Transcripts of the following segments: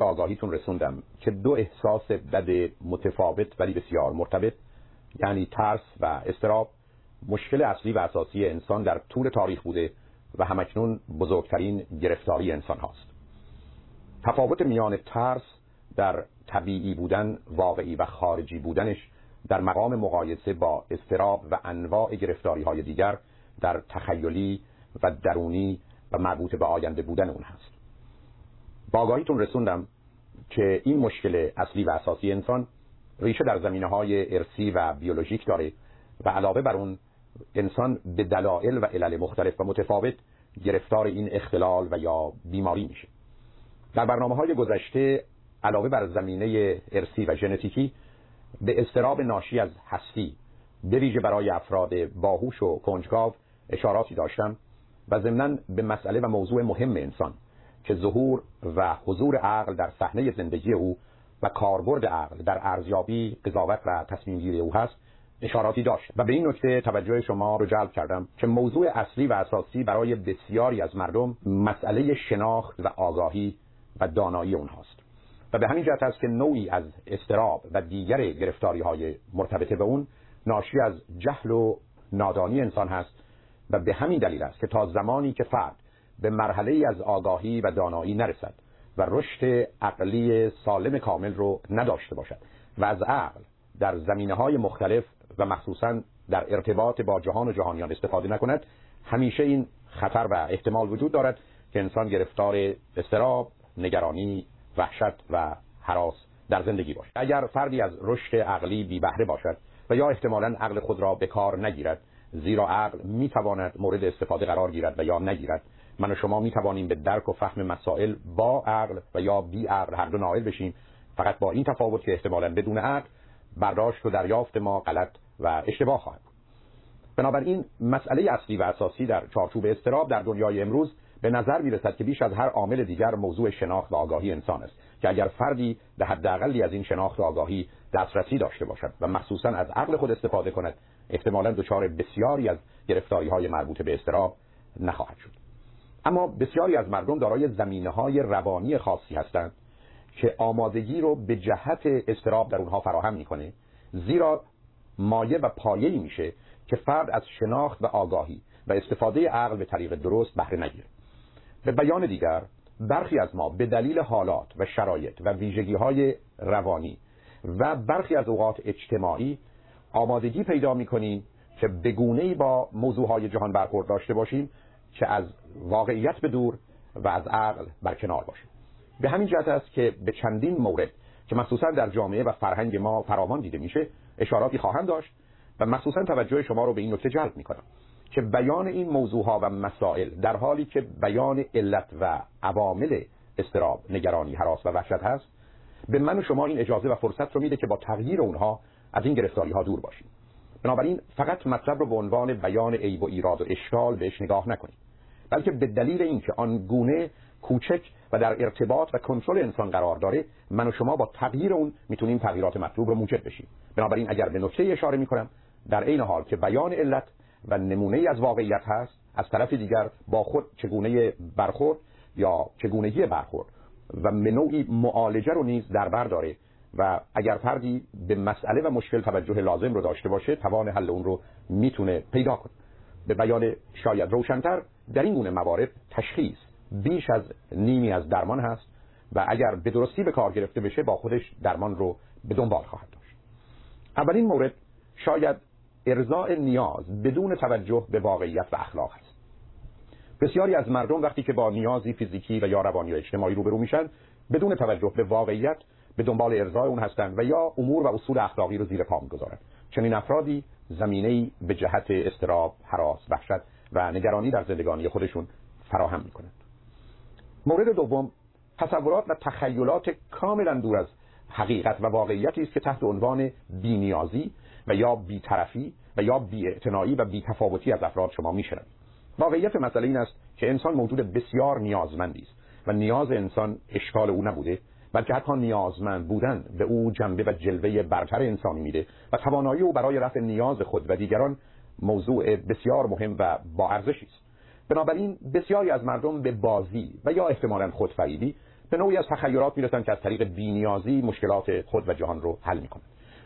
به آگاهیتون رسوندم که دو احساس بد متفاوت ولی بسیار مرتبط یعنی ترس و استراب مشکل اصلی و اساسی انسان در طول تاریخ بوده و همکنون بزرگترین گرفتاری انسان هاست تفاوت میان ترس در طبیعی بودن واقعی و خارجی بودنش در مقام مقایسه با استراب و انواع گرفتاری های دیگر در تخیلی و درونی و مربوط به آینده بودن اون هست. با آگاهیتون رسوندم که این مشکل اصلی و اساسی انسان ریشه در زمینه های ارسی و بیولوژیک داره و علاوه بر اون انسان به دلایل و علل مختلف و متفاوت گرفتار این اختلال و یا بیماری میشه. در برنامه های گذشته علاوه بر زمینه ارسی و ژنتیکی به استراب ناشی از هستی به برای افراد باهوش و کنجکاو اشاراتی داشتم و ضمنا به مسئله و موضوع مهم انسان که ظهور و حضور عقل در صحنه زندگی او و کاربرد عقل در ارزیابی قضاوت و تصمیم گیری او هست اشاراتی داشت. و به این نکته توجه شما رو جلب کردم که موضوع اصلی و اساسی برای بسیاری از مردم مسئله شناخت و آگاهی و دانایی اونهاست. و به همین جهت است که نوعی از استراب و دیگر گرفتاری های مرتبطه به اون ناشی از جهل و نادانی انسان هست و به همین دلیل است که تا زمانی که فرد به مرحله ای از آگاهی و دانایی نرسد و رشد عقلی سالم کامل رو نداشته باشد. و از عقل در زمینه های مختلف و مخصوصا در ارتباط با جهان و جهانیان استفاده نکند همیشه این خطر و احتمال وجود دارد که انسان گرفتار استراب، نگرانی، وحشت و حراس در زندگی باشد. اگر فردی از رشد عقلی بی بهره باشد و یا احتمالا عقل خود را به کار نگیرد زیرا عقل می تواند مورد استفاده قرار گیرد و یا نگیرد من و شما می توانیم به درک و فهم مسائل با عقل و یا بی عقل هر دو نائل بشیم. فقط با این تفاوت که احتمالا بدون عقل برداشت و دریافت ما غلط و اشتباه خواهد بود. بنابراین مسئله اصلی و اساسی در چارچوب استراب در دنیای امروز به نظر می‌رسد که بیش از هر عامل دیگر موضوع شناخت و آگاهی انسان است که اگر فردی به حداقلی از این شناخت و آگاهی دسترسی داشته باشد و مخصوصا از عقل خود استفاده کند احتمالا دچار بسیاری از گرفتاری های مربوط به استراب نخواهد شد. اما بسیاری از مردم دارای زمینه های روانی خاصی هستند که آمادگی رو به جهت استراب در اونها فراهم می‌کنه زیرا مایه و پایه‌ای میشه که فرد از شناخت و آگاهی و استفاده عقل به طریق درست بهره نگیره. به بیان دیگر برخی از ما به دلیل حالات و شرایط و ویژگی های روانی و برخی از اوقات اجتماعی آمادگی پیدا می‌کنیم که بگونه با موضوع های جهان برخورد داشته باشیم که از واقعیت به دور و از عقل برکنار باشیم به همین جهت است که به چندین مورد که مخصوصا در جامعه و فرهنگ ما فراوان دیده میشه اشاراتی خواهم داشت و مخصوصا توجه شما رو به این نکته جلب می‌کنم که بیان این موضوع ها و مسائل در حالی که بیان علت و عوامل استراب نگرانی حراس و وحشت هست به من و شما این اجازه و فرصت رو میده که با تغییر اونها از این گرفتاری ها دور باشیم. بنابراین فقط مطلب رو به عنوان بیان عیب و ایراد و اشکال بهش نگاه نکنید. بلکه به دلیل اینکه آن گونه کوچک و در ارتباط و کنترل انسان قرار داره من و شما با تغییر اون می‌تونیم تغییرات مطلوب رو موجب بشیم. بنابراین اگر به نکته اشاره می‌کنم در عین حال که بیان علت و نمونه از واقعیت هست از طرف دیگر با خود چگونه برخورد یا چگونگی برخورد و نوعی معالجه رو نیز در بر داره و اگر فردی به مسئله و مشکل توجه لازم رو داشته باشه توان حل اون رو می‌تونه پیدا کنه. به بیان شاید روشنتر در این گونه موارد تشخیص بیش از نیمی از درمان هست و اگر به درستی به کار گرفته بشه با خودش درمان رو به دنبال خواهد داشت. اولین مورد شاید ارضاء نیاز بدون توجه به واقعیت و اخلاق است. بسیاری از مردم وقتی که با نیازی فیزیکی و یا روانی و اجتماعی روبرو میشن بدون توجه به واقعیت به دنبال ارضای اون هستند و یا امور و اصول اخلاقی رو زیر پا می‌گذارند چنین افرادی زمینه‌ای به جهت استراب، حراس، وحشت و نگرانی در زندگانی خودشون فراهم می‌کنند. مورد دوم تصورات و تخیلات کاملا دور از حقیقت و واقعیتی است که تحت عنوان بینیازی و یا بیطرفی و یا بیاعتنایی و بیتفاوتی از افراد شما میشنوید. واقعیت مسئله این است که انسان موجود بسیار نیازمندی است و نیاز انسان اشکال او نبوده بلکه حتی نیازمند بودن به او جنبه و جلوه برتر انسانی میده و توانایی او برای رفع نیاز خود و دیگران موضوع بسیار مهم و با ارزشی است. بنابراین بسیاری از مردم به بازی و یا احتمالا خودفریبی به نوعی از تخیلات می‌رسن که از طریق بینیازی مشکلات خود و جهان رو حل می‌کنن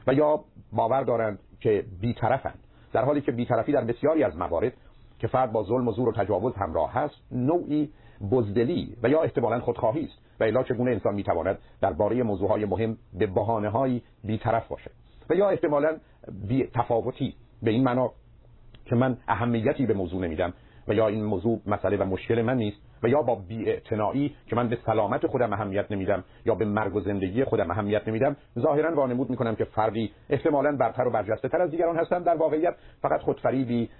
و یا باور دارند که بیطرفند. در حالی که بیطرفی در بسیاری از موارد که فرد با ظلم و زور و تجاوز همراه هست نوعی بزدلی و یا احتمالا خودخواهی است. و الا چگونه انسان می‌تواند درباره موضوعهای مهم به بهانه های بیطرف باشه. و یا احتمالا بی تفاوتی به این معنا که من اهمیتی به موضوع نمیدم و یا این موضوع مسئله و مشکل من نیست و یا با بی‌اعتنایی که من به سلامت خودم اهمیت نمیدم یا به مرگ و زندگی خودم اهمیت نمیدم ظاهرا وانمود می‌کنم که فردی احتمالا برتر و برجسته تر از دیگران هستن در واقعیت فقط خودفریبی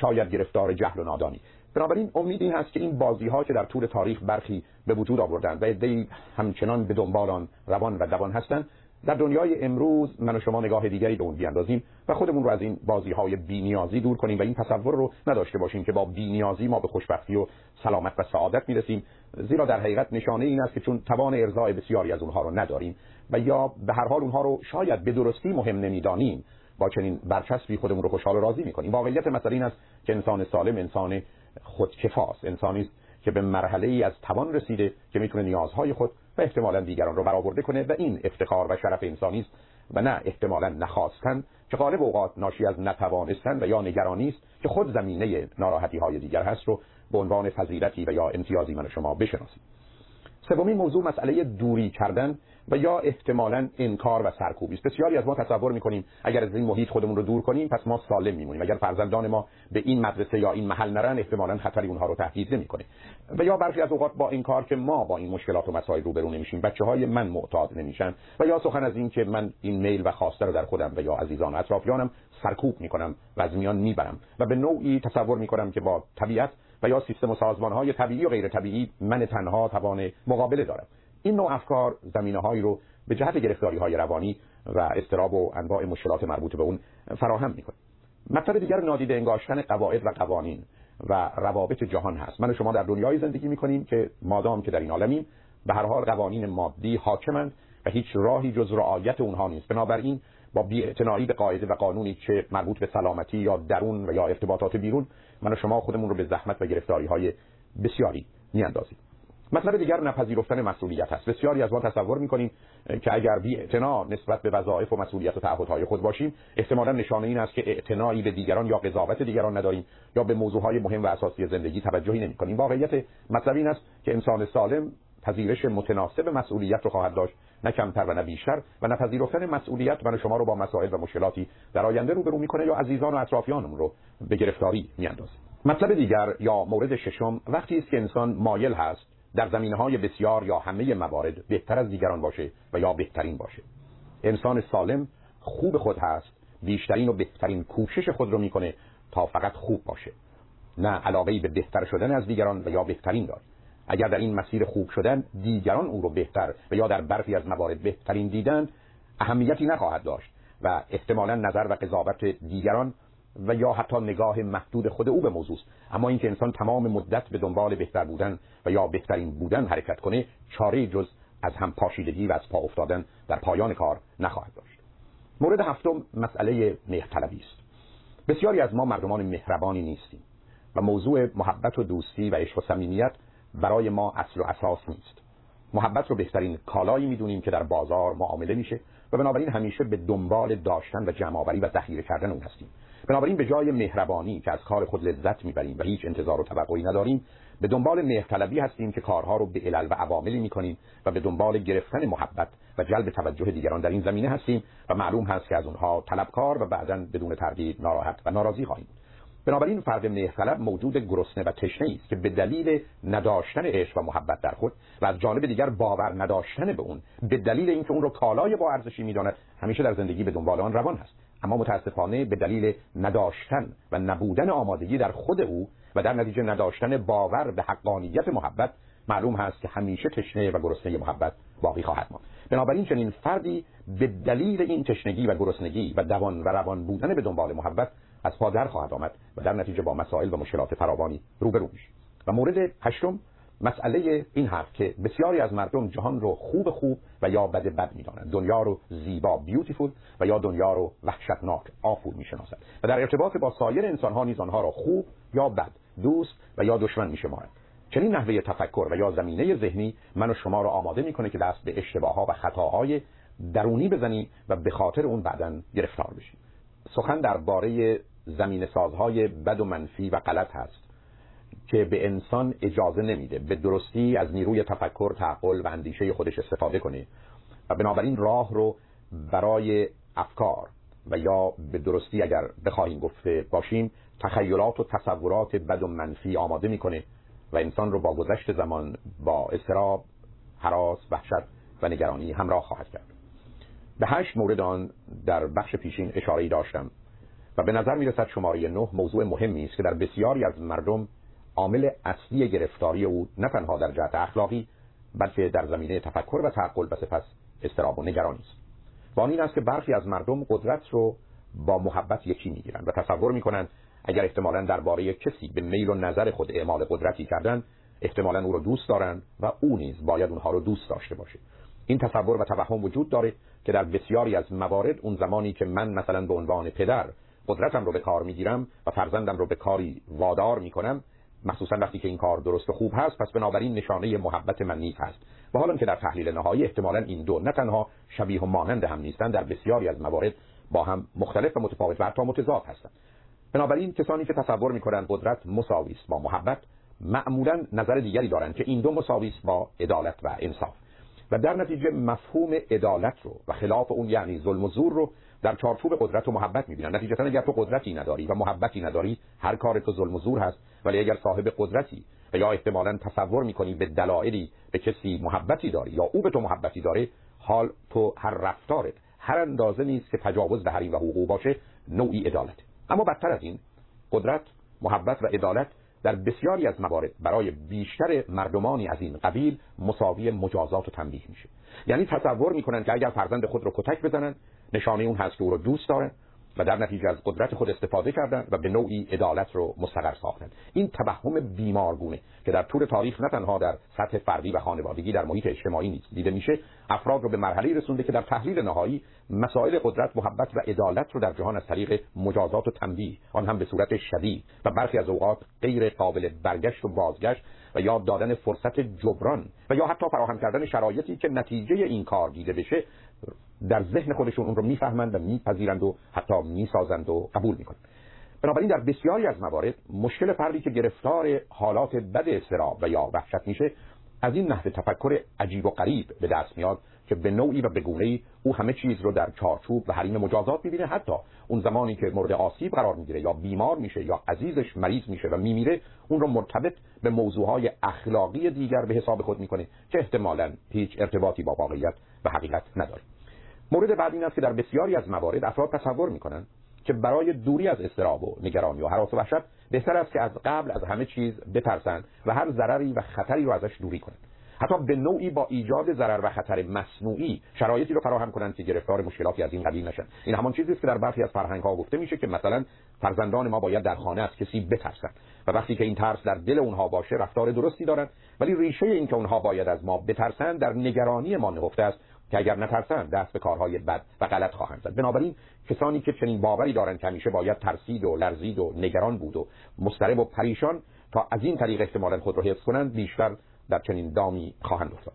شاید گرفتار جهل و نادانی. بنابراین امید این هست که این بازی ها که در طول تاریخ برخی به وجود آوردند و عده‌ای همچنان به دنبال آن روان و دوان هستند در دنیای امروز من و شما نگاه دیگری به اون بیاندازیم و خودمون رو از این بازی های بینیازی دور کنیم و این تصور رو نداشته باشیم که با بینیازی ما به خوشبختی و سلامت و سعادت می‌رسیم. زیرا در حقیقت نشانه این است که چون توان ارضای بسیاری از اونها رو نداریم و یا به هر حال اونها رو شاید به درستی مهم نمی‌دانیم با چنین برچسبی خودمون رو خوشحال و راضی می‌کنیم. واقعیت مسئله این است که انسان سالم انسان خودکفاست انسانی است که به مرحله ای از توان رسیده که می‌تونه نیازهای خود و احتمالا دیگران رو برآورده کنه و این افتخار و شرف انسانی است و نه احتمالا نخواستن که غالب اوقات ناشی از نتوانستن و یا نگرانی است که خود زمینه ناراحتی های دیگر هست رو به عنوان فضیلتی و یا امتیازی من شما بشناسیم سومین موضوع مسئله دوری کردن و یا احتمالا انکار و سرکوبی است بسیاری از ما تصور می‌کنیم اگر از این محیط خودمون رو دور کنیم پس ما سالم میمونیم. اگر فرزندان ما به این مدرسه یا این محل نرن احتمالا خطری اونها رو تهدید نمی‌کنه. و یا برخی از اوقات با این کار که ما با این مشکلات و مسائل روبرو نمیشیم. بچه های من معتاد نمیشن. و یا سخن از این که من این میل و خواسته رو در خودم و یا عزیزان اطرافیانم سرکوب می‌کنم و از میان می‌برم. و به نوعی تصور می‌کنم که با طبیعت و یا سیستم و سازمان های طبیعی و غیر طبیعی من تنها توان مقابله دارم. این نوع افکار زمینه هایی رو به جهت گرفتاری های روانی و استراب و انواع مشکلات مربوط به اون فراهم می‌کنه. مطلب دیگر نادیده انگاشتن قواعد و قوانین و روابط جهان هست. من و شما در دنیای زندگی می‌کنیم که مادام که در این عالمیم به هر حال قوانین مادی حاکمند و هیچ راهی جز رعایت اونها نیست. بنابراین با بی‌اعتنایی به قاعده و قانونی که مربوط به سلامتی یا درون و یا ارتباطات بیرون من و شما خودمون رو به زحمت و گرفتاری های بسیاری میاندازیم. مطلب دیگر نپذیرفتن مسئولیت هست بسیاری از ما تصور می‌کنیم که اگر بی نسبت به وظایف و مسئولیت و تعهدهای خود باشیم احتمالا نشانه این است که اعتنایی به دیگران یا قضاوت دیگران نداریم یا به موضوعهای مهم و اساسی زندگی توجهی نمی‌کنیم. واقعیت مطلب این است که انسان سالم پذیرش متناسب مسئولیت رو خواهد داشت نه کمتر و نه بیشتر و نپذیرفتن مسئولیت من شما رو با مسائل و مشکلاتی در آینده روبرو می‌کنه یا عزیزان و اطرافیانمون رو به گرفتاری میاندازه. مطلب دیگر یا مورد ششم وقتی است که انسان مایل هست در زمینه های بسیار یا همه موارد بهتر از دیگران باشه و یا بهترین باشه. انسان سالم خوب خود هست بیشترین و بهترین کوشش خود رو می‌کنه تا فقط خوب باشه. نه علاقه به بهتر شدن از دیگران و یا بهترین داره. اگر در این مسیر خوب شدن دیگران او رو بهتر و یا در برخی از موارد بهترین دیدن اهمیتی نخواهد داشت و احتمالا نظر و قضاوت دیگران و یا حتی نگاه محدود خود او به موضوع است. اما اینکه انسان تمام مدت به دنبال بهتر بودن و یا بهترین بودن حرکت کنه چاره جز از هم پاشیدگی و از پا افتادن در پایان کار نخواهد داشت. مورد هفتم مسئله مهرطلبی است. بسیاری از ما مردمان مهربانی نیستیم و موضوع محبت و دوستی و عشق و صمیمیت برای ما اصل و اساس نیست. محبت رو بهترین کالایی می‌دونیم که در بازار معامله میشه و بنابراین همیشه به دنبال داشتن و جمعآوری و ذخیره کردن اون هستیم. بنابراین به جای مهربانی که از کار خود لذت می‌بریم و هیچ انتظار و توقعی نداریم به دنبال مهرطلبی هستیم که کارها رو به علل و عواملی می‌کنیم و به دنبال گرفتن محبت و جلب توجه دیگران در این زمینه هستیم و معلوم هست که از اونها طلبکار و بعدا بدون تردید ناراحت و ناراضی خواهیم. بنابراین فرد مهرطلب موجود گرسنه و تشنه است که به دلیل نداشتن عشق و محبت در خود و از جانب دیگر باور نداشتن به اون به دلیل اینکه اون رو کالای با ارزشی می‌داند همیشه در زندگی به دنبال آن روان هست. اما متاسفانه به دلیل نداشتن و نبودن آمادگی در خود او و در نتیجه نداشتن باور به حقانیت محبت معلوم هست که همیشه تشنه و گرسنه محبت باقی خواهد ماند. بنابراین چنین فردی به دلیل این تشنگی و گرسنگی و دوان و روان بودن به دنبال محبت از پا در خواهد آمد و در نتیجه با مسائل و مشکلات فراوانی روبرو میشه و مورد هشتم مسئله این هست که بسیاری از مردم جهان رو خوب خوب و یا بد بد می‌دانند. دنیا رو زیبا بیوتیفول و یا دنیا رو وحشتناک آفول می‌شناسند و در ارتباط با سایر انسان ها نیز آنها را خوب یا بد دوست و یا دشمن میشمارند. چنین نحوه تفکر و یا زمینه ذهنی من و شما را آماده می‌کنه که دست به اشتباه و خطاهای درونی بزنیم و به خاطر اون بعدا گرفتار بشیم. سخن درباره زمین سازهای بد و منفی و غلط هست. که به انسان اجازه نمیده به درستی از نیروی تفکر تعقل و اندیشه خودش استفاده کنه و بنابراین راه رو برای افکار و یا به درستی اگر بخواهیم گفته باشیم تخیلات و تصورات بد و منفی آماده می‌کنه و انسان رو با گذشت زمان با استراب حراس وحشت و نگرانی همراه خواهد کرد. به هشت مورد آن در بخش پیشین اشاره داشتم و به نظر می رسد شماره نه موضوع مهمی است که در بسیاری از مردم عامل اصلی گرفتاری او نه تنها در جهت اخلاقی بلکه در زمینه تفکر و تعقل و سپس استراب و نگرانی است. و این است که برخی از مردم قدرت رو با محبت یکی می‌گیرند و تصور می‌کنند اگر احتمالا درباره کسی به میل و نظر خود اعمال قدرتی کردن احتمالا او رو دوست دارند و او نیز باید اونها رو دوست داشته باشه. این تصور و توهم وجود داره که در بسیاری از موارد اون زمانی که من مثلا به عنوان پدر قدرتم رو به کار می‌گیرم و فرزندم رو به کاری وادار می‌کنم مخصوصا وقتی که این کار درست و خوب هست پس بنابراین نشانه محبت من نیز هست. و حالا که در تحلیل نهایی احتمالا این دو نه تنها شبیه و مانند هم نیستند در بسیاری از موارد با هم مختلف و متفاوت و حتی متضاد هستند. بنابراین کسانی که تصور می‌کنند قدرت مساوی است با محبت معمولا نظر دیگری دارند که این دو مساوی است با عدالت و انصاف. و در نتیجه مفهوم عدالت رو و خلاف اون یعنی ظلم و زور رو در چارچوب قدرت و محبت می‌بینن. نتیجتا اگر تو قدرتی نداری و محبتی نداری هر کار تو ظلم و زور هست. ولی اگر صاحب قدرتی و یا احتمالا تصور می‌کنی به دلایلی به کسی محبتی داری یا او به تو محبتی داره حال تو هر رفتارت هر اندازه نیست که تجاوز به حریم و حقوق باشه نوعی عدالت. اما بدتر از این قدرت محبت و عدالت در بسیاری از موارد برای بیشتر مردمانی از این قبیل مساوی مجازات و تنبیه میشه. یعنی تصور می‌کنن که اگر فرزند خود رو کتک بزنن نشانه اون هست که او رو دوست دارن و در نتیجه از قدرت خود استفاده کردن و به نوعی عدالت رو مستقر ساختن. این توهم بیمارگونه که در طول تاریخ نه تنها در سطح فردی و خانوادگی در محیط اجتماعی نیست دیده میشه افراد رو به مرحله رسونده که در تحلیل نهایی مسائل قدرت محبت و عدالت رو در جهان از طریق مجازات و تنبیه آن هم به صورت شدید و برخی از اوقات غیر قابل برگشت و بازگشت و یا دادن فرصت جبران و یا حتی فراهم کردن شرایطی که نتیجه این کار دیده بشه در ذهن خودشون اون رو می‌فهمند و میپذیرند و حتی می‌سازند و قبول می‌کنند. بنابراین در بسیاری از موارد مشکل فردی که گرفتار حالات بد استراب و یا وحشت میشه از این نحو تفکر عجیب و غریب به دست میاد که به نوعی و به گونه‌ای او همه چیز رو در چارچوب و حریم مجازات می‌بینه. حتی اون زمانی که مورد آسیب قرار می‌گیره یا بیمار میشه یا عزیزش مریض میشه و میمیره اون رو مرتبط به موضوعهای اخلاقی دیگر به حساب خود می‌کنه که احتمالا هیچ ارتباطی با واقعیت و حقیقت نداره. مورد بعد این است که در بسیاری از موارد افراد تصور می‌کنن که برای دوری از استراب و نگرانی و حراس و وحشت بهتر است که از قبل از همه چیز بترسند و هر ضرری و خطری رو ازش دوری کنند. حتی به نوعی با ایجاد ضرر و خطر مصنوعی شرایطی رو فراهم کنند که گرفتار مشکلاتی از این قبیل نشن. این همان چیزی است که در برخی از فرهنگ ها گفته میشه که مثلا فرزندان ما باید در خانه از کسی بترسند و وقتی که این ترس در دل اونها باشه رفتار درستی دارند ولی ریشه این که اونها باید از ما بترسند در نگرانی ما نهفته است که اگر نترسند دست به کارهای بد و غلط خواهند زد. بنابراین کسانی که چنین باوری دارند که همیشه باید ترسید و لرزید و نگران بود و مضطرب و پریشان تا از این طریق احتمالا خود را حفظ کنند بیشتر در چنین دامی خواهند افتاد.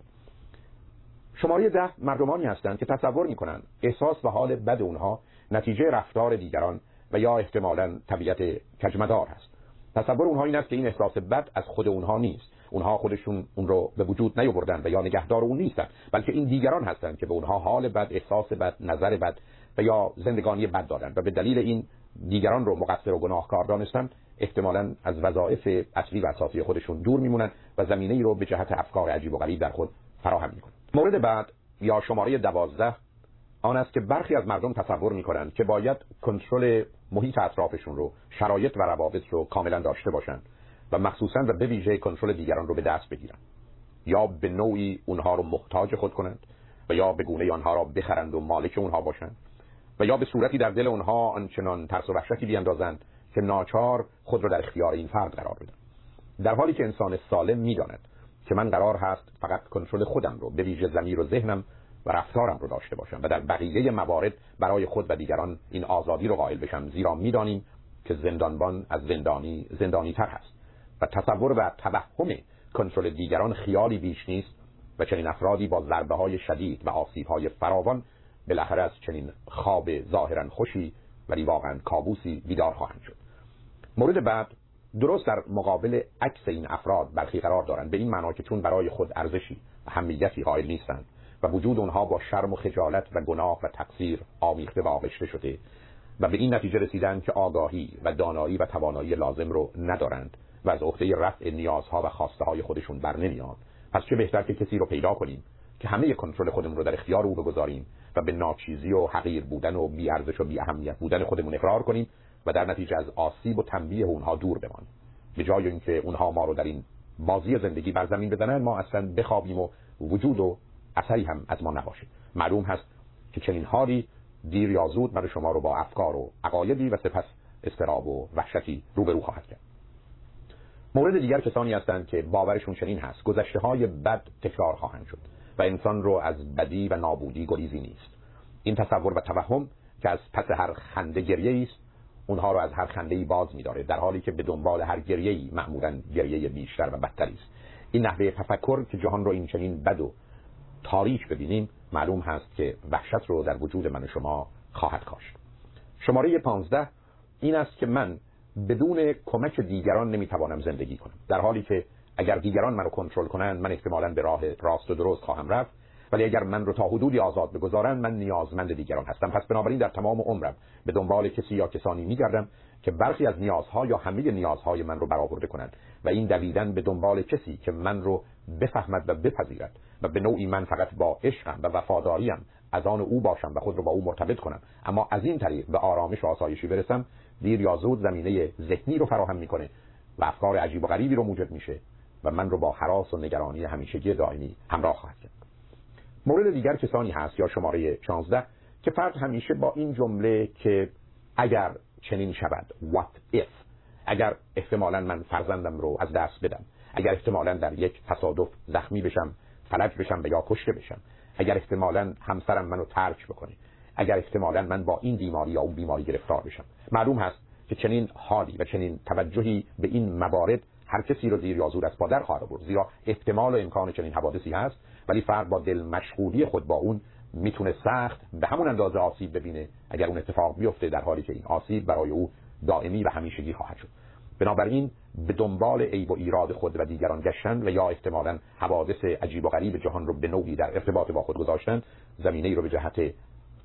شماره ده مردمانی هستند که تصور می کنند احساس و حال بد اونها نتیجه رفتار دیگران و یا احتمالا طبیعت کجمدار هست. تصور اونها این است که این احساس بد از خود اونها نیست. اونها خودشون اون رو به وجود نیاوردن و یا نگهدار اون نیستن بلکه این دیگران هستند که به اونها حال بد احساس بد نظر بد و یا زندگانی بد دادن و به دلیل این دیگران رو مقصر و گناهکار دانستن احتمالا از وظایف اصلی و اساسی خودشون دور میمونن و زمینه ای رو به جهت افکار عجیب و غریب در خود فراهم می‌کنن. مورد بعد یا شماره دوازده آن است که برخی از مردم تصور می‌کنند که باید کنترل محیط اطرافشون رو شرایط و روابط رو کاملا داشته باشند. و مخصوصا و به ویژه کنترل دیگران رو به دست بگیرن. یا به نوعی اونها رو محتاج خود کنند و یا به گونه آنها را بخرند و مالک اونها باشند و یا به صورتی در دل اونها آنچنان ترس و وحشتی بیاندازند که ناچار خود را در اختیار این فرد قرار بدن. در حالی که انسان سالم می‌داند که من قرار هست فقط کنترل خودم رو به ویژه ضمیر و ذهنم و رفتارم رو داشته باشم و در بقیه موارد برای خود و دیگران این آزادی رو قائل بشم زیرا می‌دانیم که زندانبان از زندانی زندانی تر هست. و تصور و توهم کنترل دیگران خیالی بیش نیست و چنین افرادی با ضربه های شدید و آسیب های فراوان بالاخره از چنین خواب ظاهرا خوشی ولی واقعا کابوسی بیدار خواهند شد. مورد بعد درست در مقابل عکس این افراد برخی قرار دارند. به این معنا که چون برای خود ارزشی و همیتی قائل نیستند و وجود اونها با شرم و خجالت و گناه و تقصیر آمیخته و آغشته شده و به این نتیجه رسیدند که آگاهی و دانایی و توانایی لازم رو ندارند و از عهده رفع نیازها و خواسته های خودشون بر نمیاد. پس چه بهتر که کسی رو پیدا کنیم که همه کنترل خودمون رو در اختیار او بگذاریم و به ناچیزی و حقیر بودن و بی ارزش و بی اهمیت بودن خودمون اقرار کنیم و در نتیجه از آسیب و تنبیه اونها دور بمانیم. به جای اینکه اونها ما رو در این بازی زندگی بر زمین بزنن ما اصلا بخوابیم و وجود و اثری هم از ما نباشه. معلوم هست که چنین حالی دیر یا زود برای شما رو با افکار و عقایدی و سپس استراب و وحشتی روبرو خواهد کرد. مورد دیگر کسانی هستند که باورشون چنین هست. گذشته های بد تکرار خواهند شد و انسان رو از بدی و نابودی گریزی نیست. این تصور و توهم که از پس هر خنده گریه است اونها رو از هر خنده ای باز میداره در حالی که به دنبال هر گریه ای معمولا گریه بیشتر و بدتری است. این نحوه تفکر که جهان رو این چنین بد و تاریک ببینیم معلوم هست که وحشت رو در وجود من و شما خواهد کاشت. شماره 15 این است که من بدون کمک دیگران نمی‌توانم زندگی کنم. در حالی که اگر دیگران منو کنترل کنند من احتمالا به راه راست و درست خواهم رفت. ولی اگر من رو تا حدودی آزاد بگذارن من نیازمند دیگران هستم. پس بنابراین در تمام عمرم به دنبال کسی یا کسانی میگردم که برخی از نیازها یا همه نیازهای من رو برآورده کنند و این دویدن به دنبال کسی که من رو بفهمد و بپذیرد و به نوعی من فقط با عشقم و وفاداریم از آن او باشم و خود رو با او مرتبط کنم. اما از این طریق به آرامش و آسایشی برسم دیر یا زود زمینه ذهنی رو فراهم می‌کنه و افکار عجیب و غریبی رو موجود میشه و من رو با حراس و نگرانی همیشگی دائمی همراه خواهد کرد. مورد دیگر کسانی هست یا شماره 16 که فرد همیشه با این جمله که اگر چنین شود what if اگر احتمالا من فرزندم رو از دست بدم اگر احتمالا در یک تصادف زخمی بشم فلج بشم و یا کشته بشم اگر احتمالا همسرم منو ترک بکنه اگر احتمالا من با این بیماری یا اون بیماری گرفتار بشم. معلوم هست که چنین حالی و چنین توجهی به این موارد هر کسی رو زیر یا از پادر خواهد برد زیرا احتمال و امکان چنین حوادثی هست ولی فرد با دل مشغولی خود با اون می‌تونه سخت به همون اندازه آسیب ببینه اگر اون اتفاق بیفته در حالی که این آسیب برای او دائمی و همیشگی خواهد شد. بنابراین به دنبال عیب و ایراد خود و دیگران گشتن و یا احتمالا حوادث عجیب و غریب جهان رو به نوعی در ارتباط با خود گذاشتن زمینه رو به جهت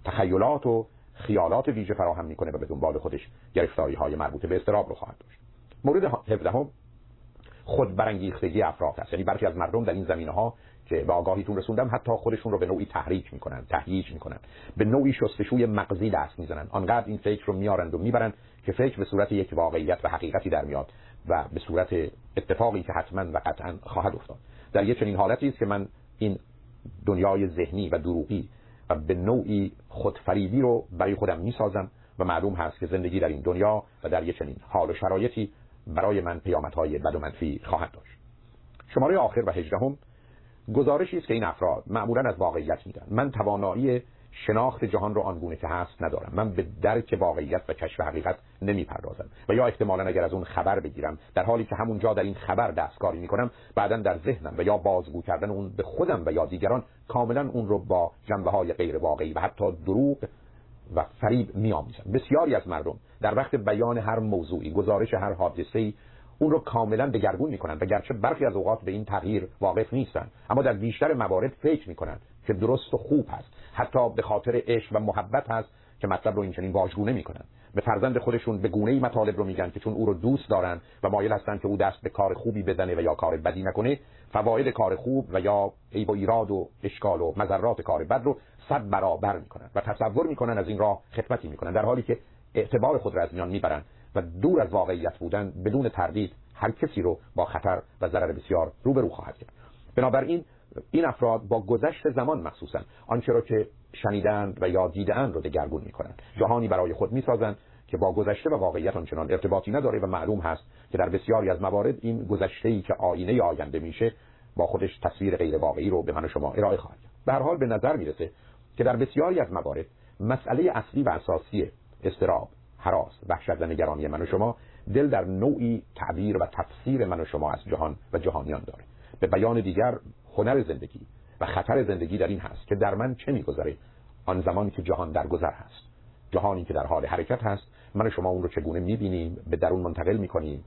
تخیلات و خیالات ویژه فراهم می‌کنه و به دنبال خودش گرفتاری های مربوط به استراب رو خواهد داشت. مورد 17 هم خود برانگیختگی افراد است. یعنی برخی از مردم در این زمینه ها که به آگاهیتون رسوندم حتی خودشون رو به نوعی تحریک می‌کنن تهییج می‌کنن. به نوعی شستشوی مغزی دست می‌زنن. آنقدر این فکر رو میارند و می‌برند که فکر به صورت یک واقعیت و حقیقتی در میاد و به صورت اتفاقی که حتما و قطعا خواهد افتاد. در یک چنین حالتی است که من این دنیای ذهنی و دروغی به نوعی خودفریبی رو برای خودم می‌سازم و معلوم هست که زندگی در این دنیا و در یک چنین حال و شرایطی برای من پیامدهای بد و منفی خواهد داشت. شماره آخر و هجدهم گزارشی است که این افراد معمولا از واقعیت میدن من توانایی شناخت جهان رو آنگونه که هست ندارم. من به درک واقعیت و کشف حقیقت نمی‌پردازم و یا احتمالا اگر از اون خبر بگیرم در حالی که همونجا در این خبر دستکاری می‌کنم بعدا در ذهنم و یا بازگو کردن اون به خودم و یا دیگران کاملا اون رو با جنبه های غیر واقعی و حتی دروغ و فریب میآمیزم. بسیاری از مردم در وقت بیان هر موضوعی گزارش هر حادثه اون رو کاملا دگرگون می‌کنن و گرچه برخی از اوقات به این تغییر واقف نیستن اما در بیشتر موارد فکر می‌کنن که درست و خوب هست. حتی به خاطر عشق و محبت هست که مطلب رو این چنین واژگونه می‌کنن. به فرزند خودشون به گونه ای مطالب رو میگن که چون او رو دوست دارن و مایل هستن که او دست به کار خوبی بزنه و یا کار بدی نکنه فواید کار خوب و یا عیب و ایراد و اشکال و مذرات کار بد رو صد برابر می‌کنن و تصور می‌کنن از این راه خدمتی می‌کنن در حالی که اعتبار خود را از میان می‌برن و دور از واقعیت بودن بدون تردید هر کسی رو با خطر و ضرر بسیار روبرو خواهد کرد. بنابراین این افراد با گذشت زمان مخصوصا آنچه را که شنیدند و یا دیدند رو دگرگون می‌کنند. جهانی برای خود می‌سازند که با گذشته و واقعیت آنچنان ارتباطی نداره و معلوم هست که در بسیاری از موارد این گذشته ای که آینه آینده میشه با خودش تصویر غیر واقعی رو به من و شما ارائه خواهد به هر حال به نظر می‌رسه که در بسیاری از موارد مسئله اصلی و اساسی استراب حراس وحشت و نگرانی من و شما دل در نوعی تعبیر و تفسیر من و شما از جهان و جهانیان داره. به بیان دیگر هنر زندگی و خطر زندگی در این هست که در من چه میگذره؟ آن زمانی که جهان در گذر هست. جهانی که در حال حرکت هست. من شما اون رو چگونه می‌بینیم به درون منتقل می‌کنیم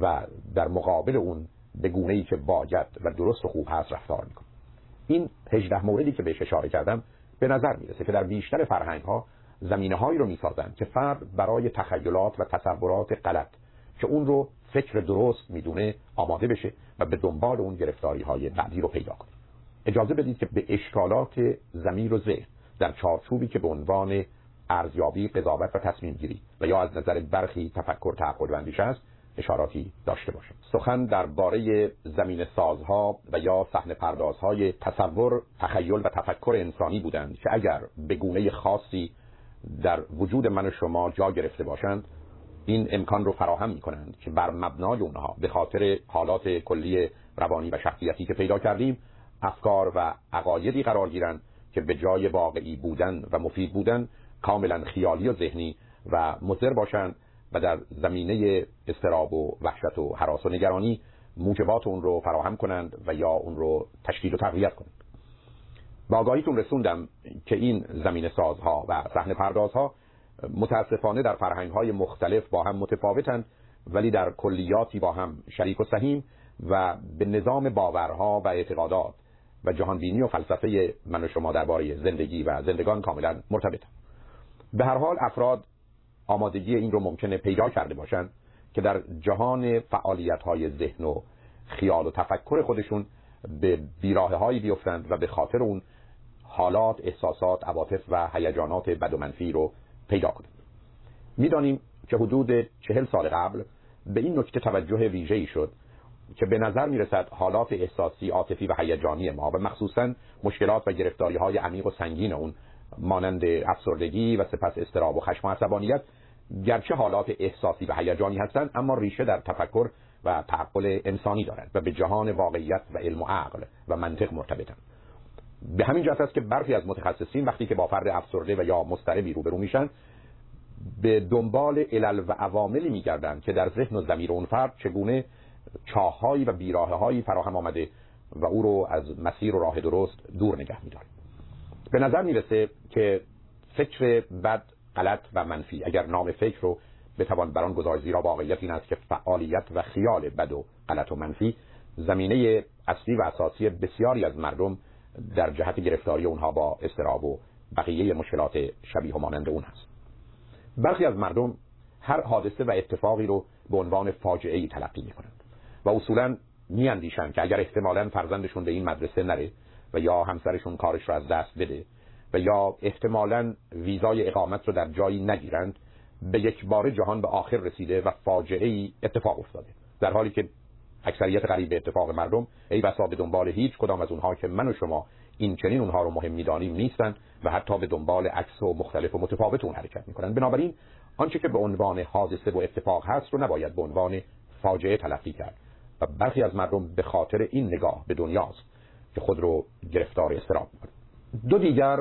و در مقابل اون به گونه ای که باید و درست و خوب هست رفتار می‌کنیم. این 18 موردی که بهش اشاره کردم به نظر می‌رسه که در بیشتر فرهنگ ها زمینه هایی رو می‌سازند که فرد برای تخیلات و تصورات غلط که اون رو فکر درست می‌دونه آماده بشه و به دنبال اون گرفتاری های بعدی رو پیدا کنه. اجازه بدید که به اشکالات زمیر و ذهن در چارچوبی که به عنوان ارزیابی قضاوت و تصمیم گیری و یا از نظر برخی تفکر تعقل و است اشاراتی داشته باشم سخن درباره زمین سازها و یا صحنه پردازهای تصور تخیل و تفکر انسانی بودند که اگر به گونه خاصی در وجود من و شما جا گرفته باشند این امکان رو فراهم می کنند که بر مبنای اونها به خاطر حالات کلی روانی و شخصیتی که پیدا کردیم افکار و عقایدی قرار گیرند که به جای واقعی بودن و مفید بودن کاملا خیالی و ذهنی و مضر باشند و در زمینه استراب و وحشت و حراس و نگرانی موجبات اون رو فراهم کنند و یا اون رو تشکیل و تقویت کنند. با آگاهیتون رسوندم که این زمین سازها و صحنه پردازها متاسفانه در فرهنگ های مختلف با هم متفاوتند ولی در کلیاتی با هم شریک و سهیم و به نظام باورها و اعتقادات و جهانبینی و فلسفه من و شما درباره زندگی و زندگان کاملا مرتبطند. به هر حال افراد آمادگی این رو ممکنه پیدا کرده باشند که در جهان فعالیت های ذهن و خیال و تفکر خودشون به بیراه هایی بیفتند و به خاطر اون حالات، احساسات، عواطف و هیجانات بد و منفی رو پیدا کنند. می‌دانیم که حدود چهل سال قبل به این نکته توجه ویژه‌ای شد که به نظر می رسد حالات احساسی، عاطفی و هیجانی ما و مخصوصا مشکلات و گرفتاری های عمیق و سنگین اون مانند افسردگی و سپس استراب و خشم و عصبانیت گرچه حالات احساسی و هیجانی هستند اما ریشه در تفکر و تعقل انسانی دارند و به جهان واقعیت و علم و عقل و منطق مرتبطند به همین جهت است که برخی از متخصصین وقتی که با فرد افسرده و یا مضطربی روبرو میشن به دنبال علل و عواملی میگردند که در ذهن و ضمیر اون فرد چگونه چاههایی و بیراههایی فراهم آمده و او رو از مسیر و راه درست دور نگه میداره. به نظر می‌رسه که فکر بد غلط و منفی اگر نام فکر رو بتوان بران گذار زیرا واقعیت این است که فعالیت و خیال بد و غلط و منفی زمینه اصلی و اساسی بسیاری از مردم در جهت گرفتاری اونها با استراب و بقیه مشکلات شبیه و مانند اون هست. برخی از مردم هر حادثه و اتفاقی رو به عنوان فاجعه ای تلقی می کنند و اصولا می اندیشند که اگر احتمالا فرزندشون به این مدرسه نره و یا همسرشون کارش رو از دست بده و یا احتمالا ویزای اقامت رو در جایی نگیرند به یک بار جهان به آخر رسیده و فاجعه ای اتفاق افتاده. در حالی که اکثریت قریب به اتفاق مردم ای بسا به دنبال هیچ کدام از اونها که من و شما این چنین اونها رو مهم می‌دانیم نیستند و حتی به دنبال عکس و مختلف و متفاوت اون حرکت می‌کنن. بنابراین آنچه که به عنوان حادثه و اتفاق هست رو نباید به عنوان فاجعه تلقی کرد و برخی از مردم به خاطر این نگاه به دنیاست که خود رو گرفتار استراب می‌کنه. دو دیگر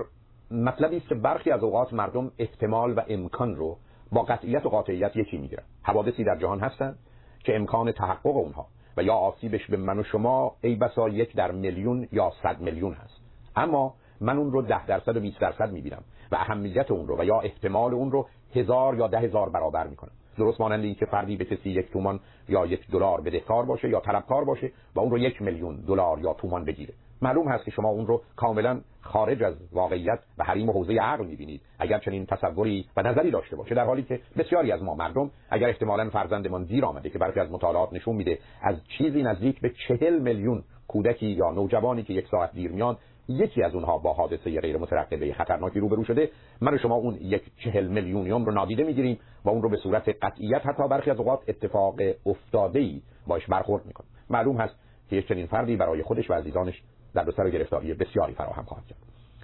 مطلبی است که برخی از اوقات مردم احتمال و امکان رو با قطعیت و قاطعیت یکی می‌گیرن. حوادثی در جهان هستند که امکان تحقق اونها و یا آسیبش به من و شما ای بسا یک در میلیون یا صد میلیون هست. اما من اون رو ده درصد و 20 درصد می‌بینم و اهمیت اون رو و یا احتمال اون رو هزار یا ده هزار برابر می‌کنم. درست مانند این که فردی به کسی یک تومان یا یک دلار بدهکار باشه یا طلبکار باشه و اون رو یک میلیون دلار یا تومان بگیره. معلوم هست که شما اون رو کاملا خارج از واقعیت و حریم و حوزه عقل می‌بینید. اگر چنین تصوری و نظری داشته باشه در حالی که بسیاری از ما مردم اگر احتمالا فرزندمان دیر آمده که برخی از مطالعات نشون میده از چیزی نزدیک به چهل میلیون کودکی یا نوجوانی که یک ساعت دیر میان یکی از اونها با حادثه غیر مترقبه خطرناکی روبرو شده من و شما اون یک چهل میلیونیوم رو نادیده می‌گیریم و اون رو به صورت قطعیت حتی برخی از اوقات اتفاق افتاده ای باش برخورد می‌کنه معلوم هست که چنین فردی برای خودش و عزیزانش در سر گرفتاری بسیاری فراهم خواهد کرد.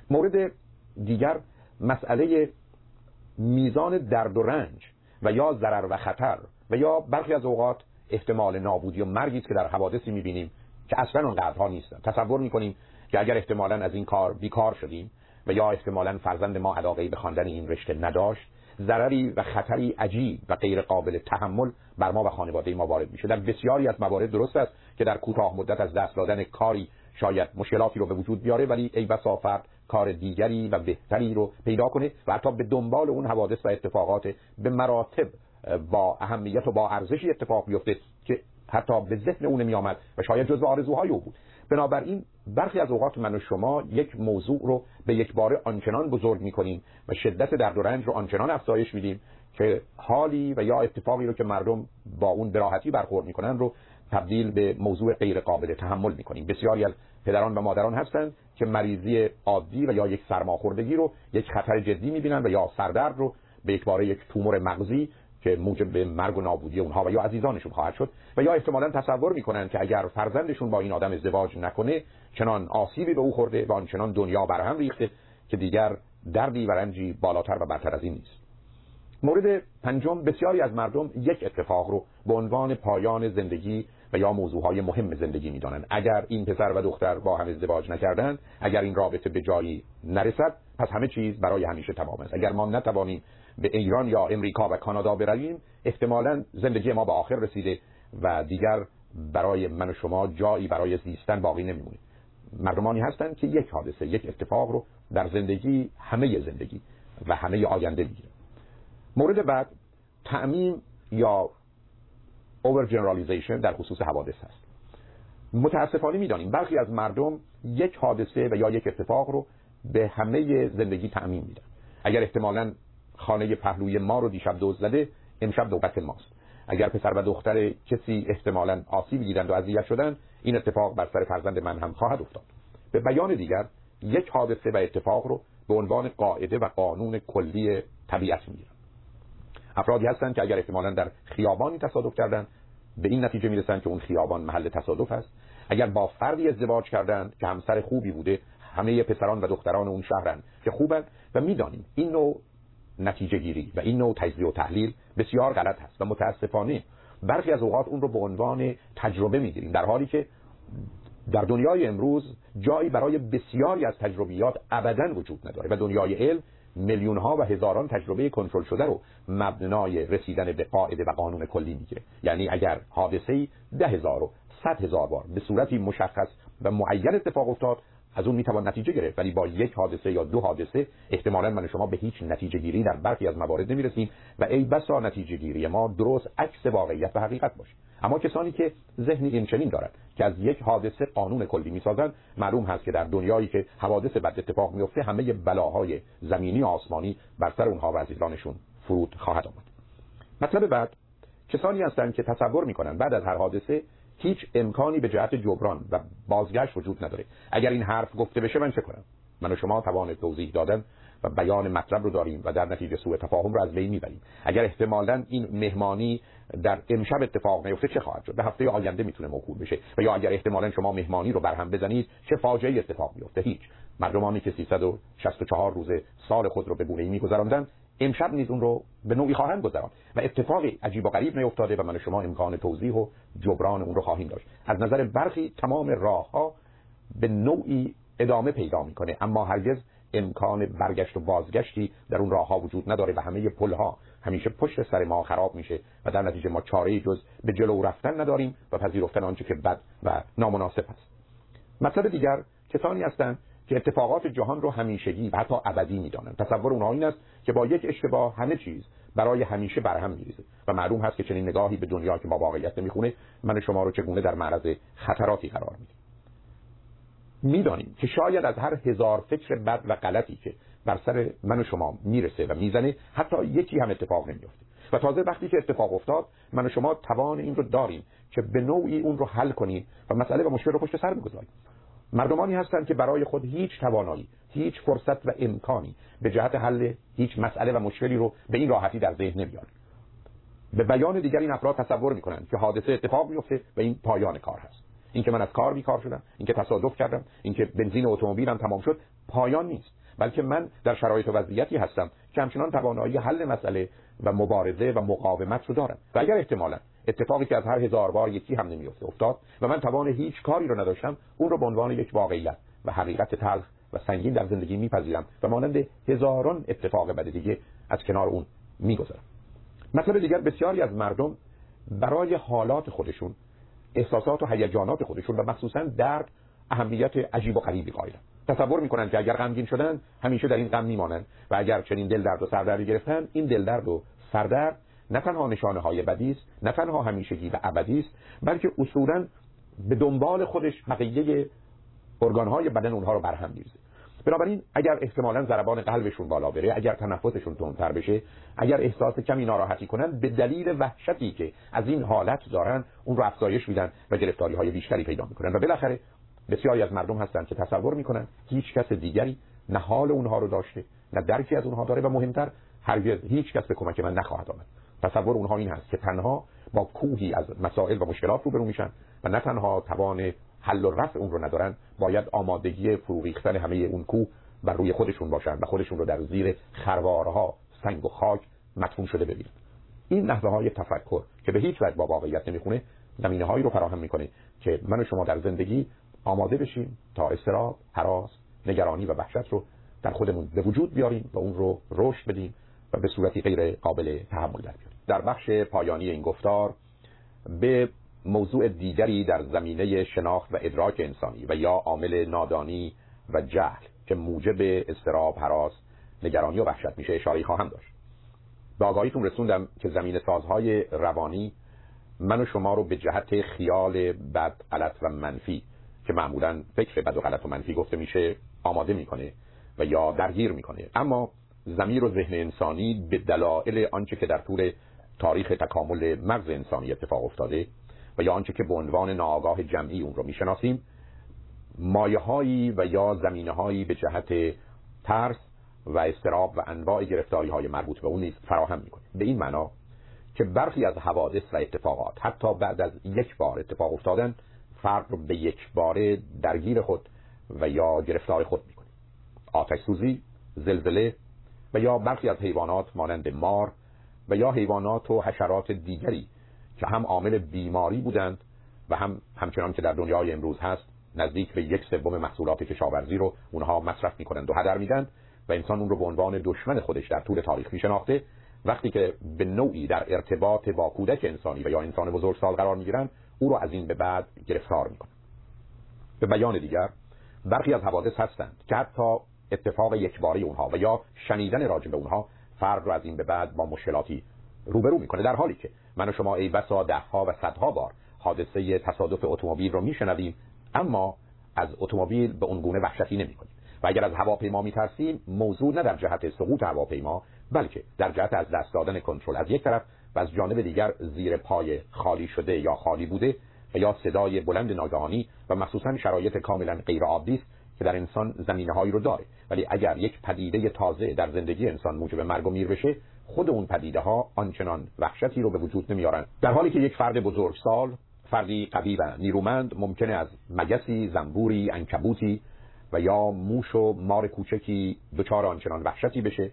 مورد دیگر مسئله میزان درد و رنج و یا ضرر و خطر و یا برخی از اوقات احتمال نابودی و مرگی است که در حوادثی می‌بینیم که اصلا اونقدرها نیستن تصور می‌کنیم که اگر احتمالا از این کار بیکار شدیم و یا احتمالا فرزند ما علاقه به خواندن این رشته نداشت ضرری و خطری عجیب و غیر قابل تحمل بر ما و خانواده ما وارد میشه در بسیاری از موارد درست است که در کوتاه مدت از دست دادن کاری شاید مشکلاتی رو به وجود بیاره ولی ای بسا فرد کار دیگری و بهتری رو پیدا کنه و حتی به دنبال اون حوادث و اتفاقات به مراتب با اهمیت و با ارزشی اتفاق بیفته که حتی به ذهن اون نمی آمد و شاید جزو آرزوهای او بود. بنابراین برخی از اوقات من و شما یک موضوع رو به یک باره آنچنان بزرگ می‌کنیم و شدت درد و رنج رو آنچنان افزایش میدیم که حالی و یا اتفاقی رو که مردم با اون براحتی برخورد می‌کنن رو تبدیل به موضوع غیر قابل تحمل می‌کنیم. بسیاری از پدران و مادران هستند که مریضی عادی و یا یک سرماخوردگی رو یک خطر جدی می‌بینن و یا سردرد رو به یک باره یک تومور مغزی که موجب به مرگ و نابودی اونها و یا عزیزانشون خواهد شد و یا احتمالا تصور می‌کنن که اگر فرزندشون با این آدم ازدواج نکنه چنان آسیبی به او خورده و آنچنان دنیا برهم ریخته که دیگر دردی و رنجی بالاتر و برتر از این نیست. مورد پنجم بسیاری از مردم یک اتفاق رو به عنوان پایان زندگی و یا موضوعهای مهم زندگی می‌دانند. اگر این پسر و دختر با هم ازدواج نکردند اگر این رابطه به جایی نرسد پس همه چیز برای همیشه تمام است. اگر ما نتوانیم به ایران یا امریکا و کانادا برویم احتمالا زندگی ما به آخر رسیده و دیگر برای من و شما جایی برای زیستن باقی نمیمونه. مردمانی هستند که یک حادثه یک اتفاق رو در زندگی همه زندگی و همه آینده می‌گیره مورد بعد تعمیم یا over generalization در خصوص حوادث هست. متاسفانه می‌دانیم برخی از مردم یک حادثه و یا یک اتفاق رو به همه زندگی تعمیم میدن. اگر احتمالا خانه پهلوی ما رو دیشب دوز زده امشب نوبت ماست. اگر پسر و دختر کسی احتمالا آسیب دیدند و اذیت شدن این اتفاق بر سر فرزند من هم خواهد افتاد. به بیان دیگر یک حادثه و اتفاق رو به عنوان قاعده و قانون کلی طبیعت می‌گیرن افرادی هستند که اگر احتمالا در خیابانی تصادف کردن به این نتیجه می‌رسن که اون خیابان محل تصادف است. اگر با فردی ازدواج کردند که همسر خوبی بوده همه پسران و دختران اون شهرن که خوبن و می‌دانیم این نوع نتیجه گیری و این نوع تجزیه و تحلیل بسیار غلط هست و متاسفانه برخی از اوقات اون رو به عنوان تجربه می‌گیریم. در حالی که در دنیای امروز جایی برای بسیاری از تجربیات ابدا وجود نداره و دنیای علم میلیون ها و هزاران تجربه کنترل شده رو مبنای رسیدن به قاعده و قانون کلی می‌گیره. یعنی اگر حادثه ای ده هزار و صد هزار بار به صورتی مشخص و معین اتفاق افتاد از اون می‌توان نتیجه گرفت. ولی با یک حادثه یا دو حادثه احتمالا من شما به هیچ نتیجه گیری در برخی از موارد نمی‌رسیم و ای بسا نتیجه گیری ما درست عکس واقعیت و حقیقت باشه. اما کسانی که ذهنی این چنین دارند که از یک حادثه قانون کلی می‌سازند معلوم هست که در دنیایی که حوادث بد اتفاق میفته همه بلاهای زمینی و آسمانی بر سر اونها و عزیزانشون فرود خواهد آمد. مطلب بعد کسانی هستند که تصور می‌کنن بعد از هر حادثه هیچ امکانی به جهت جبران و بازگشت وجود نداره. اگر این حرف گفته بشه من چه کنم؟ من و شما توان توضیح دادن و بیان مطلب رو داریم و در نتیجه سوء تفاهم رو از بین می‌بریم. اگر احتمالا این مهمانی در امشب اتفاق نیفته چه خواهد شد؟ به هفته آینده می‌تونه موکول بشه. و یا اگر احتمالا شما مهمانی رو برهم بزنید چه فاجعه اتفاق میفته هیچ. مردمانی که 364 روز سال خود رو به گونه‌ای میگذراندن امشب نیز اون رو به نوعی خواهند گذراند. و اتفاقی عجیب و غریب نیفتاده و من شما امکان توضیح و جبران اون رو خواهیم داشت. از نظر برخی تمام راه ها به نوعی ادامه پیدا می‌کنه. اما هرگز امکان برگشت و بازگشتی در اون راه ها وجود نداره و همه پل ها همیشه پشت سر ما خراب میشه و در نتیجه ما چاره جز به جلو رفتن نداریم و پذیرفتن آنچه که بد و نامناسب است. مطلب دیگر کسانی هستند که اتفاقات جهان رو همیشگی و حتی ابدی می‌دانند. تصور اونها این است که با یک اشتباه همه چیز برای همیشه برهم میریزه و معلوم هست که چنین نگاهی به دنیا که با واقعیت نمی‌خونه من شما رو چگونه در معرض خطراتی قرار میده می‌دانیم که شاید از هر هزار فکر بد و غلطی که بر سر من و شما می‌رسه و می‌زنه حتی یکی هم اتفاق نمیفته و تازه وقتی که اتفاق افتاد من و شما توان این رو داریم که به نوعی اون رو حل کنیم و مسئله و مشکل رو پشت سر بگذاریم. مردمانی هستند که برای خود هیچ توانایی هیچ فرصت و امکانی به جهت حل هیچ مسئله و مشکلی رو به این راحتی در ذهن نمیارن. به بیان دیگر این افراد تصور می‌کنند که حادثه اتفاق میفته و این پایان کار هست. اینکه من از کار بیکار شدم اینکه تصادف کردم اینکه بنزین اتومبیلم تمام شد پایان نیست. بلکه من در شرایط و وضعیتی هستم که همچنان توانایی حل مسئله و مبارزه و مقاومت رو دارم. و اگر احتمالا اتفاقی که از هر هزار بار یکی هم نمیفته افتاد و من توان هیچ کاری رو نداشتم اون رو به عنوان یک واقعیت و حقیقت تلخ و سنگین در زندگی میپذیرم و مانند هزاران اتفاق بد دیگه از کنار اون می‌گذارن مطلب دیگر بسیاری از مردم برای حالات خودشون احساسات و هیجانات خودشون و مخصوصا درد اهمیت عجیب و غریبی قائلن. تصور می‌کنن که اگر غمگین شدن همیشه در این غم میمانند و اگر چنین دل درد و سردردی گرفتن این دل درد و سردرد نه تنها نشانه های بدی است نه تنها همیشگی و ابدی است بلکه اصولا به دنبال خودش بقیه ارگانهای بدن اونها رو برهم میریزه. بنابراین اگر احتمالا ضربان قلبشون بالا بره اگر تنفسشون تندتر بشه اگر احساس کمی ناراحتی کنن به دلیل وحشتی که از این حالت دارن اون رو افزایش میدن و گرفتاری های بیشتری پیدا می‌کنن. و بالاخره بسیاری از مردم هستند که تصور می‌کنن هیچ کس دیگری نه حال اونها رو داشته نه درکی از اونها داره و مهمتر هرگز هیچ کس به کمک من نخواهد آمد. تصور اونها این هست که تنها با کوهی از مسائل و مشکلات روبرو میشن و نه تنها توان حل و رفع اون رو ندارن باید آمادگی فرو ریختن همه اون کوه بر روی خودشون باشن و خودشون رو در زیر خروارها سنگ و خاک مدفون شده ببینن. این نحوه های تفکر که به هیچ وجه با واقعیت نمی‌خونه زمینه هایی رو فراهم می‌کنه که من و شما در زندگی آماده بشیم تا استراب، حراس، نگرانی و وحشت رو در خودمون به وجود بیاریم و اون رو رشد بدیم و به صورتی غیر قابل تحمل در بیاریم در بخش پایانی این گفتار به موضوع دیگری در زمینه شناخت و ادراک انسانی و یا عامل نادانی و جهل که موجب استراب، حراس، نگرانی و وحشت میشه اشاره خواهم داشت. به آگاهیتون رسوندم که زمین سازهای روانی من و شما رو به جهت خیال بد، غلط و منفی که معمولا فکر بد و غلط و منفی گفته میشه آماده می‌کنه و یا درگیر می‌کنه. اما زمیر و ذهن انسانی به دلایل آنچه که در طول تاریخ تکامل مغز انسانی اتفاق افتاده و یا آنچه که به عنوان ناآگاه جمعی اون رو می‌شناسیم مایه هایی و یا زمینه هایی به جهت ترس و استراب و انواع گرفتاری های مربوط به اون نیز فراهم می‌کنه. به این معنا که برخی از حوادث و اتفاقات حتی بعد از یک بار اتفاق افتادن فرد رو به یک باره درگیر خود و یا گرفتار خود می‌کنه آتش سوزی زلزله و یا برخی از حیوانات مانند مار و یا حیوانات و حشرات دیگری که هم عامل بیماری بودند و هم همچنان که در دنیای امروز هست نزدیک به یک سوم محصولات کشاورزی رو اونها مصرف می‌کنند و هدر میدن و انسان اون رو به عنوان دشمن خودش در طول تاریخ میشناخته. وقتی که به نوعی در ارتباط با کودک انسانی و یا انسان بزرگسال قرار می‌گیرن او رو از این به بعد گرفتار می‌کنن به بیان دیگر برخی از حوادث هستند که حتی اتفاق یکباره اونها و یا شنیدن راجع به اونها فرد رو از این به بعد با مشکلاتی روبرو می‌کنه. در حالی که من و شما ای بسا دهها و صدها بار حادثه تصادف اتومبیل رو میشنویم اما از اتومبیل به اون گونه وحشتی نمی‌کنیم. و اگر از هواپیما میترسیم موضوع نه در جهت سقوط هواپیما بلکه در جهت از دست دادن کنترل از یک طرف و از جانب دیگر زیر پای خالی شده یا خالی بوده و یا صدای بلند ناگهانی و مخصوصا شرایط کاملا غیر عادی است که در انسان زمینه هایی رو داره. ولی اگر یک پدیده تازه در زندگی انسان موجب مرگ و میر بشه خود اون پدیده ها آنچنان وحشتی رو به وجود نمیارن. در حالی که یک فرد بزرگسال فردی قوی و نیرومند ممکنه از مگسی زنبوری انکبوتی و یا موش و مار کوچکی دچار آنچنان وحشتی بشه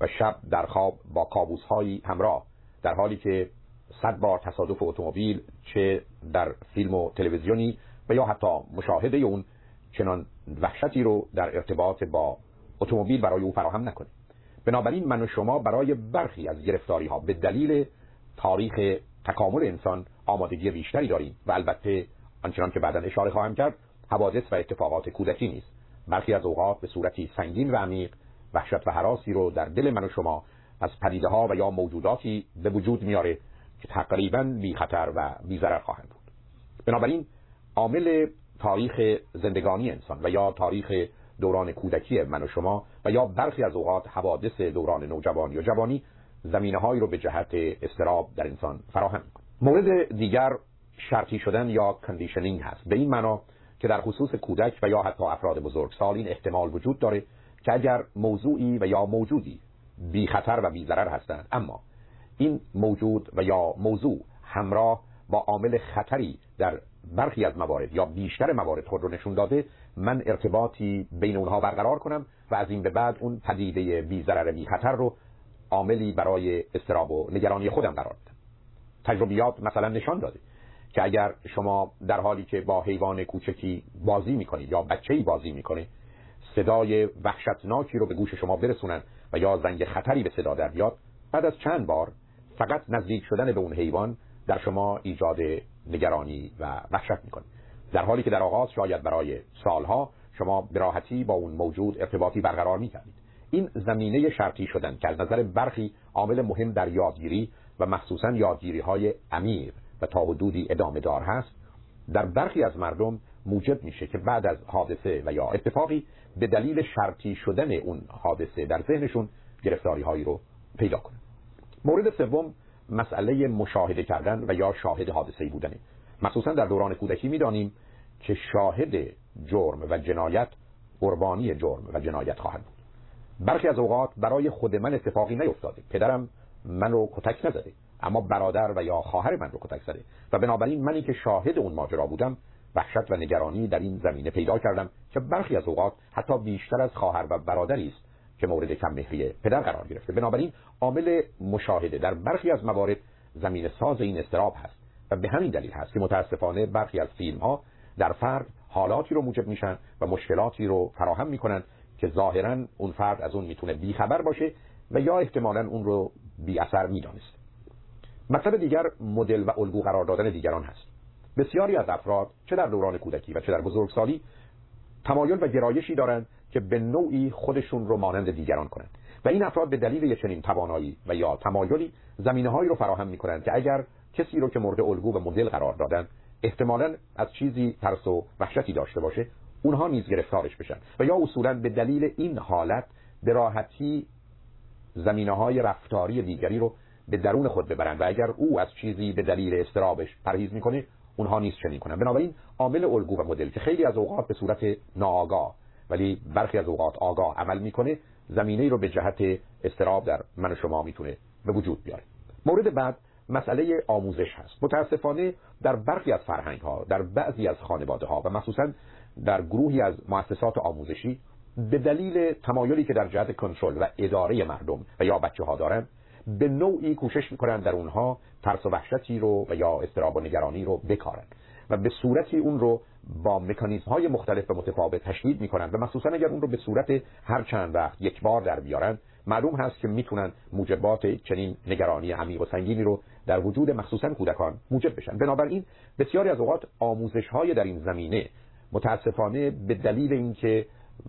و شب در خواب با کابوس همراه در حالی که صد بار تصادف اتومبیل چه در فیلم و تلویزیونی و یا حتی مشاهده اون چنان وحشتی رو در ارتباط با اتومبیل برای او فراهم نکنه. بنابراین من و شما برای برخی از گرفتاری ها به دلیل تاریخ تکامل انسان آمادگی بیشتری داریم و البته آنچنان که بعدا اشاره خواهم کرد حوادث و اتفاقات کودکی نیست. برخی از اوقات به صورتی سنگین و عمیق وحشت و حراسی رو در دل من و شما از پدیده ها و یا موجوداتی به وجود میاره که تقریبا بی خطر و بی ضرر خواهند بود. بنابراین عامل تاریخ زندگانی انسان و یا تاریخ دوران کودکی من و شما و یا برخی از اوقات حوادث دوران نوجوانی و جوانی زمینه هایی رو به جهت استراب در انسان فراهم مورد دیگر شرطی شدن یا کندیشنینگ هست. به این معنا که در خصوص کودک و یا حتی افراد بزرگسال این احتمال وجود داره که اگر موضوعی و یا موجودی بی خطر و بی ضرر هستند. اما این موجود و یا موضوع همراه با عامل خطری در برخی از موارد یا بیشتر موارد خود رو نشون داده من ارتباطی بین اونها برقرار کنم و از این به بعد اون پدیده بی ضرر بی خطر رو عاملی برای استراب و نگرانی خودم قرار بدم تجربیات مثلا نشان داده که اگر شما در حالی که با حیوان کوچکی بازی می‌کنید یا بچه‌ای بازی می‌کنه صدای وحشتناکی رو به گوش شما برسونن و یا زنگ خطری به صدا در بیاد بعد از چند بار فقط نزدیک شدن به اون حیوان در شما ایجاد نگرانی و وحشت می‌کنه. در حالی که در آغاز شاید برای سالها شما براحتی با اون موجود ارتباطی برقرار می‌کردید. این زمینه شرطی شدن که از نظر برخی عامل مهم در یادگیری و مخصوصا یادگیری های امیر و تا حدودی ادامه دار هست در برخی از مردم موجب میشه که بعد از حادثه و یا اتفاقی به دلیل شرطی شدن اون حادثه در ذهنشون گرفتاری هایی رو پیدا کنه. مورد سوم مسئله مشاهده کردن و یا شاهد حادثه بودنه. مخصوصا در دوران کودکی می‌دانیم که شاهد جرم و جنایت قربانی جرم و جنایت خواهد بود. برخی از اوقات برای خود من اتفاقی نیفتاده. پدرم من رو کتک نزده اما برادر و یا خواهر من رو کتک زده. و بنابراین منی که شاهد اون ماجرا بودم وحشت و نگرانی در این زمینه پیدا کردم که برخی از اوقات حتی بیشتر از خواهر و برادری است که مورد کم مهری پدر قرار گرفته. بنابراین عامل مشاهده در برخی از موارد زمین ساز این استراب هست و به همین دلیل هست که متاسفانه برخی از فیلم ها در فرد حالاتی رو موجب میشن و مشکلاتی رو فراهم می‌کنن که ظاهرا اون فرد از اون می‌تونه بیخبر باشه و یا احتمالا اون رو بی اثر می‌دانست مطلب دیگر مدل و الگو قرار دادن دیگران هست. بسیاری از افراد چه در دوران کودکی و چه در بزرگسالی تمایل و گرایشی دارند که به نوعی خودشون رو مانند دیگران کنند. و این افراد به دلیل چنین توانایی و یا تمایلی زمینه هایی رو فراهم می کنند که اگر کسی رو که مورد الگو و مدل قرار دادن احتمالا از چیزی ترس و وحشتی داشته باشه اونها نیز گرفتارش بشن. و یا اصولا به دلیل این حالت به راحتی زمینه های رفتاری دیگری رو به درون خود ببرند و اگر او از چیزی به دلیل استرابش پرهیز می‌کنه اونها نیست چنین کنن بنابراین عامل الگو و مدل که خیلی از اوقات به صورت ناآگاه ولی برخی از اوقات آگاه عمل می‌کنه زمینه رو به جهت استراب در من و شما می‌تونه به وجود بیاره. مورد بعد مسئله آموزش هست. متاسفانه در برخی از فرهنگ ها در بعضی از خانواده ها و مخصوصا در گروهی از مؤسسات آموزشی به دلیل تمایلی که در جهت کنترل و اداره مردم و یا بچه ها دارن به نوعی کوشش می‌کنن در اونها ترس و وحشتی رو و یا استراب و نگرانی رو بکارن و به صورتی اون رو با مکانیزم های مختلف و متفاوت تشدید می‌کنن و مخصوصا اگر اون رو به صورت هر چند وقت یک بار در بیارن معلوم هست که می‌تونن موجبات چنین نگرانی عمیق و سنگینی رو در وجود مخصوصا کودکان موجب بشن. بنابراین بسیاری از اوقات آموزش های در این زمینه متاسفانه به دلیل اینکه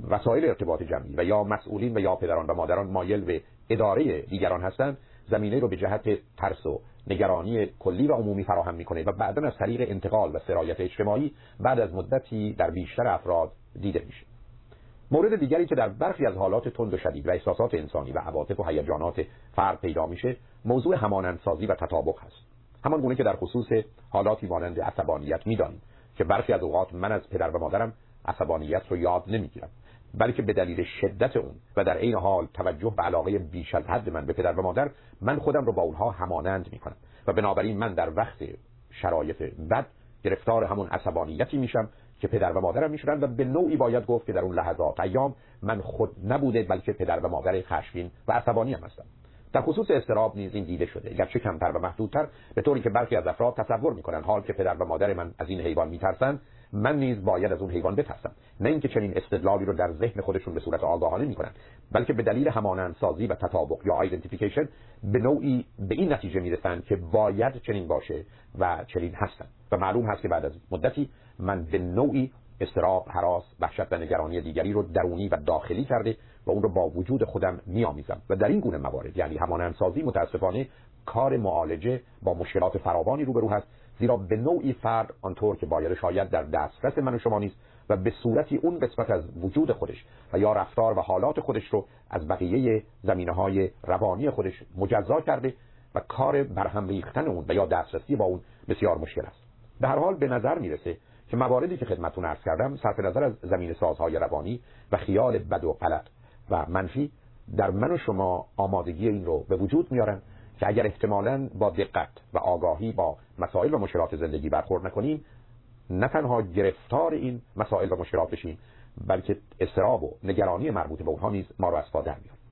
وسایل ارتباط جمعی و یا مسئولین و یا پدران و مادران مایل به اداره دیگران هستند زمینه رو به جهت ترس و نگرانی کلی و عمومی فراهم می‌کنه و بعدا از طریق انتقال و سرایت اجتماعی بعد از مدتی در بیشتر افراد دیده میشه مورد دیگری که در برخی از حالات تند و شدید و احساسات انسانی و عواطف و هیجانات فرد پیدا میشه موضوع همانندسازی و تطابق هست. همان گونه که در خصوص حالاتی مانند عصبانیت می‌دانیم که برخی از اوقات من از پدر و مادرم عصبانیت رو یاد نمی‌گیرم. بلکه به دلیل شدت اون و در این حال توجه به علاقه بیش از حد من به پدر و مادر من خودم رو با اونها همانند می‌کنم و بنابراین من در وقت شرایط بد گرفتار همون عصبانیتی میشم که پدر و مادرم میشورن و به نوعی باید گفت که در اون لحظات ایام من خود نبوده بلکه پدر و مادر خشمگین و عصبانی هم هستم. در خصوص استراب نیز این دیده شده. گرچه کمتر و محدودتر به طوری که برخی از افراد تصور می‌کنن حال که پدر و مادر من از این حیوان میترسن من نیز باید از اون حیوان بترسم. نه اینکه چنین استدلالی رو در ذهن خودشون به صورت آگاهانه می‌کنن بلکه به دلیل همانندسازی و تطابق یا آیدنتیفیکیشن به نوعی به این نتیجه می‌رسن که باید چنین باشه و چنین هستن و معلوم هست که بعد از مدتی من به نوعی استراب، حراس، وحشت و نگرانی دیگری رو درونی و داخلی کرده و اون رو با وجود خودم میآمیزم. و در این گونه موارد یعنی همانندسازی متاسفانه کار معالجه با مشکلات فراوانی روبرو هست زیرا به نوعی فرد آنطور که باید شاید در دسترس من و شما نیست و به صورتی اون قسمت از وجود خودش و یا رفتار و حالات خودش رو از بقیه زمینه های روانی خودش مجزا کرده و کار برهم ریختن اون و یا دسترسی با اون بسیار مشکل است. به هر حال به نظر می‌رسه که مواردی که خدمتتون عرض کردم صرف نظر از زمین سازهای روانی و خیال بد و غلط. و منفی در من و شما آمادگی این رو به وجود میارن که اگر احتمالا با دقت و آگاهی با مسائل و مشکلات زندگی برخورد نکنیم نه تنها گرفتار این مسائل و مشکلات بشیم بلکه استراب و نگرانی مربوط به اونها نیز ما رو از پا در